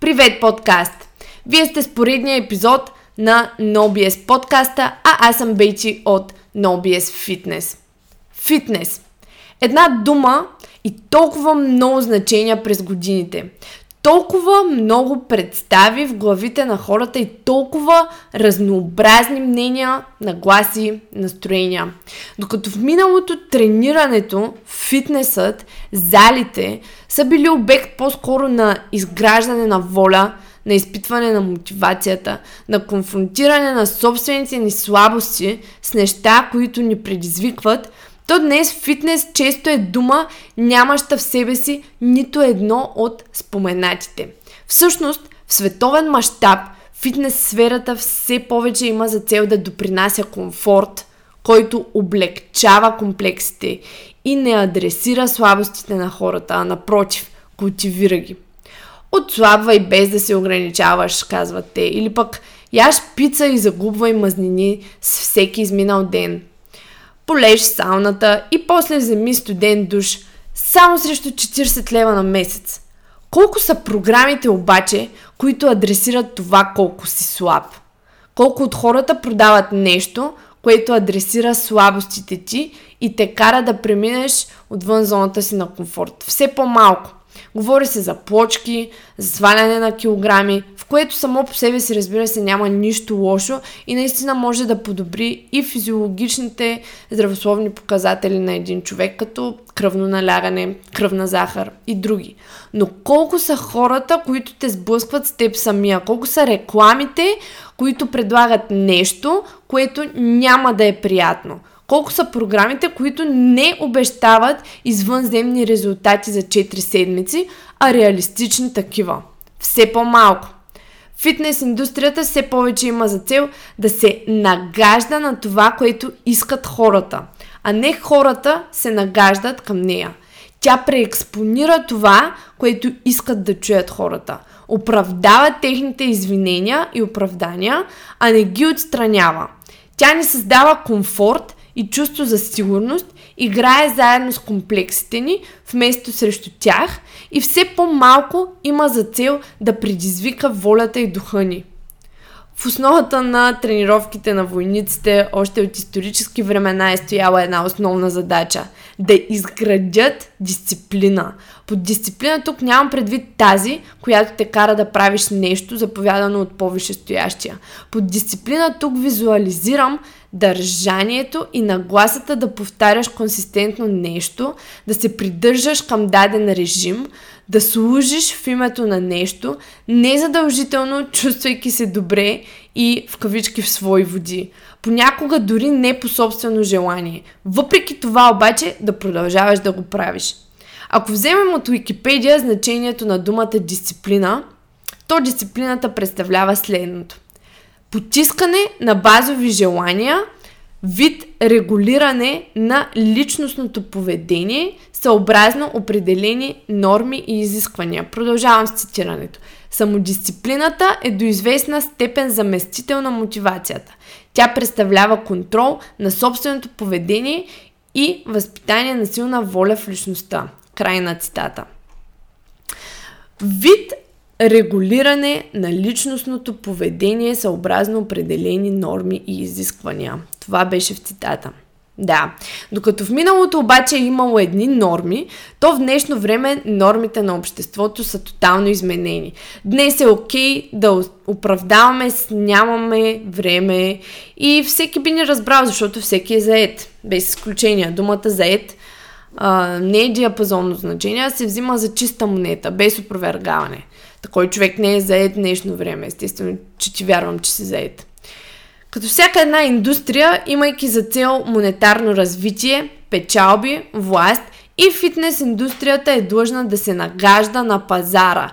Привет, подкаст! Вие сте с поредния епизод на NoBS подкаста, а аз съм Бейчи от NoBS Fitness. Фитнес. Една дума и толкова много значения през годините толкова много представи в главите на хората и толкова разнообразни мнения, нагласи, настроения. Докато в миналото тренирането, фитнесът, залите са били обект по-скоро на изграждане на воля, на изпитване на мотивацията, на конфронтиране на собствените ни слабости с неща, които ни предизвикват – то днес фитнес често е дума, нямаща в себе си нито едно от споменатите. Всъщност, в световен мащаб, фитнес сферата все повече има за цел да допринася комфорт, който облегчава комплексите и не адресира слабостите на хората, а напротив, култивира ги. Отслабвай без да се ограничаваш, казват те, или пък яш пица и загубвай мазнини с всеки изминал ден – полеж сауната и после вземи студен душ само срещу 40 лева на месец. Колко са програмите обаче, които адресират това колко си слаб? Колко от хората продават нещо, което адресира слабостите ти и те кара да преминеш отвън зоната си на комфорт. Все по-малко. Говори се за плочки, за сваляне на килограми, което само по себе си разбира се няма нищо лошо и наистина може да подобри и физиологичните здравословни показатели на един човек, като кръвно налягане, кръвна захар и други. Но колко са хората, които те сблъскват с теб самия? Колко са рекламите, които предлагат нещо, което няма да е приятно? колко са програмите, които не обещават извънземни резултати за 4 седмици, а реалистични такива. Все по-малко. Фитнес индустрията все повече има за цел да се нагажда на това, което искат хората, а не хората се нагаждат към нея. Тя преекспонира това, което искат да чуят хората. Оправдава техните извинения и оправдания, а не ги отстранява. Тя ни създава комфорт и чувство за сигурност играе заедно с комплексите ни, вместо срещу тях и все по-малко има за цел да предизвика волята и духа ни. В основата на тренировките на войниците още от исторически времена е стояла една основна задача – да изградят дисциплина. Под дисциплина тук нямам предвид тази, която те кара да правиш нещо, заповядано от повишестоящия. Под дисциплина тук визуализирам държанието и нагласата да повтаряш консистентно нещо, да се придържаш към даден режим, да служиш в името на нещо, незадължително чувствайки се добре и в кавички в свои води. Понякога дори не по собствено желание. Въпреки това обаче да продължаваш да го правиш. Ако вземем от Википедия значението на думата дисциплина, то дисциплината представлява следното потискане на базови желания, вид регулиране на личностното поведение съобразно определени норми и изисквания. Продължавам с цитирането. Самодисциплината е до известна степен заместител на мотивацията. Тя представлява контрол на собственото поведение и възпитание на силна воля в личността. Край на цитата. Вид регулиране на личностното поведение съобразно определени норми и изисквания. Това беше в цитата. Да, докато в миналото обаче е имало едни норми, то в днешно време нормите на обществото са тотално изменени. Днес е окей да оправдаваме, нямаме време и всеки би ни разбрал, защото всеки е заед. Без изключение. Думата заед а, не е диапазонно значение, а се взима за чиста монета, без опровергаване. Такой човек не е заед днешно време. Естествено, че ти вярвам, че си заед. Като всяка една индустрия, имайки за цел монетарно развитие, печалби, власт и фитнес индустрията е длъжна да се нагажда на пазара,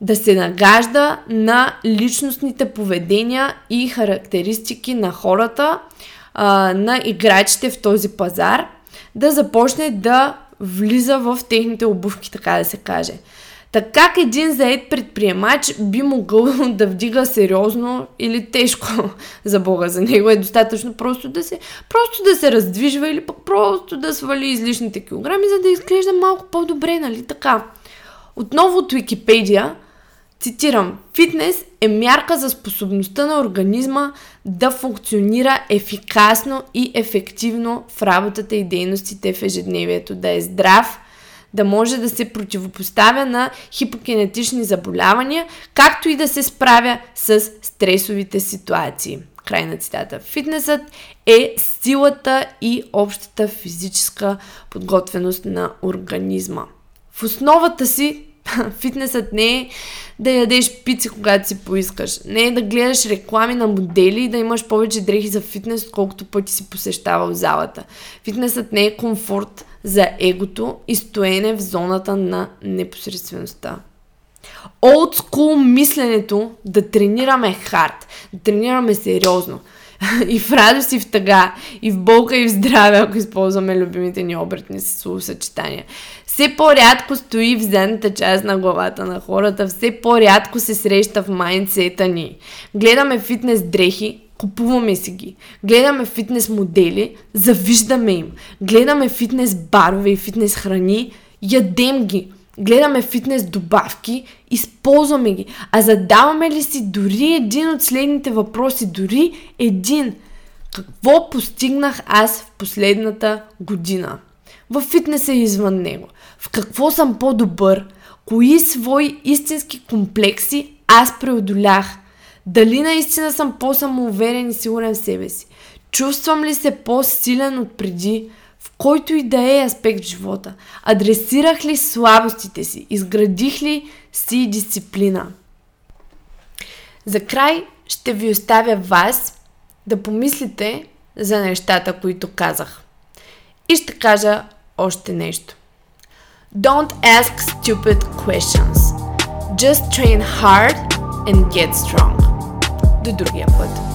да се нагажда на личностните поведения и характеристики на хората, на играчите в този пазар, да започне да влиза в техните обувки, така да се каже. Така как един заед предприемач би могъл да вдига сериозно или тежко за Бога? За него е достатъчно просто да се, просто да се раздвижва или пък просто да свали излишните килограми, за да изглежда малко по-добре, нали така? Отново от Википедия, Цитирам, фитнес е мярка за способността на организма да функционира ефикасно и ефективно в работата и дейностите в ежедневието, да е здрав, да може да се противопоставя на хипокинетични заболявания, както и да се справя с стресовите ситуации. Край на цитата. Фитнесът е силата и общата физическа подготвеност на организма. В основата си фитнесът не е да ядеш пици, когато си поискаш. Не е да гледаш реклами на модели и да имаш повече дрехи за фитнес, отколкото пъти си посещавал залата. Фитнесът не е комфорт за егото и стоене в зоната на непосредствеността. Old school мисленето да тренираме хард, да тренираме сериозно. и в радост, и в тъга, и в болка, и в здраве, ако използваме любимите ни обратни словосъчетания. Все по-рядко стои в задната част на главата на хората, все по-рядко се среща в майндсета ни. Гледаме фитнес дрехи, купуваме си ги. Гледаме фитнес модели, завиждаме им. Гледаме фитнес барове и фитнес храни, ядем ги гледаме фитнес добавки, използваме ги. А задаваме ли си дори един от следните въпроси, дори един, какво постигнах аз в последната година? В фитнеса и извън него. В какво съм по-добър? Кои свои истински комплекси аз преодолях? Дали наистина съм по-самоуверен и сигурен в себе си? Чувствам ли се по-силен от преди? в който и да е аспект в живота. Адресирах ли слабостите си? Изградих ли си дисциплина? За край ще ви оставя вас да помислите за нещата, които казах. И ще кажа още нещо. Don't ask stupid questions. Just train hard and get strong. do drugie pod.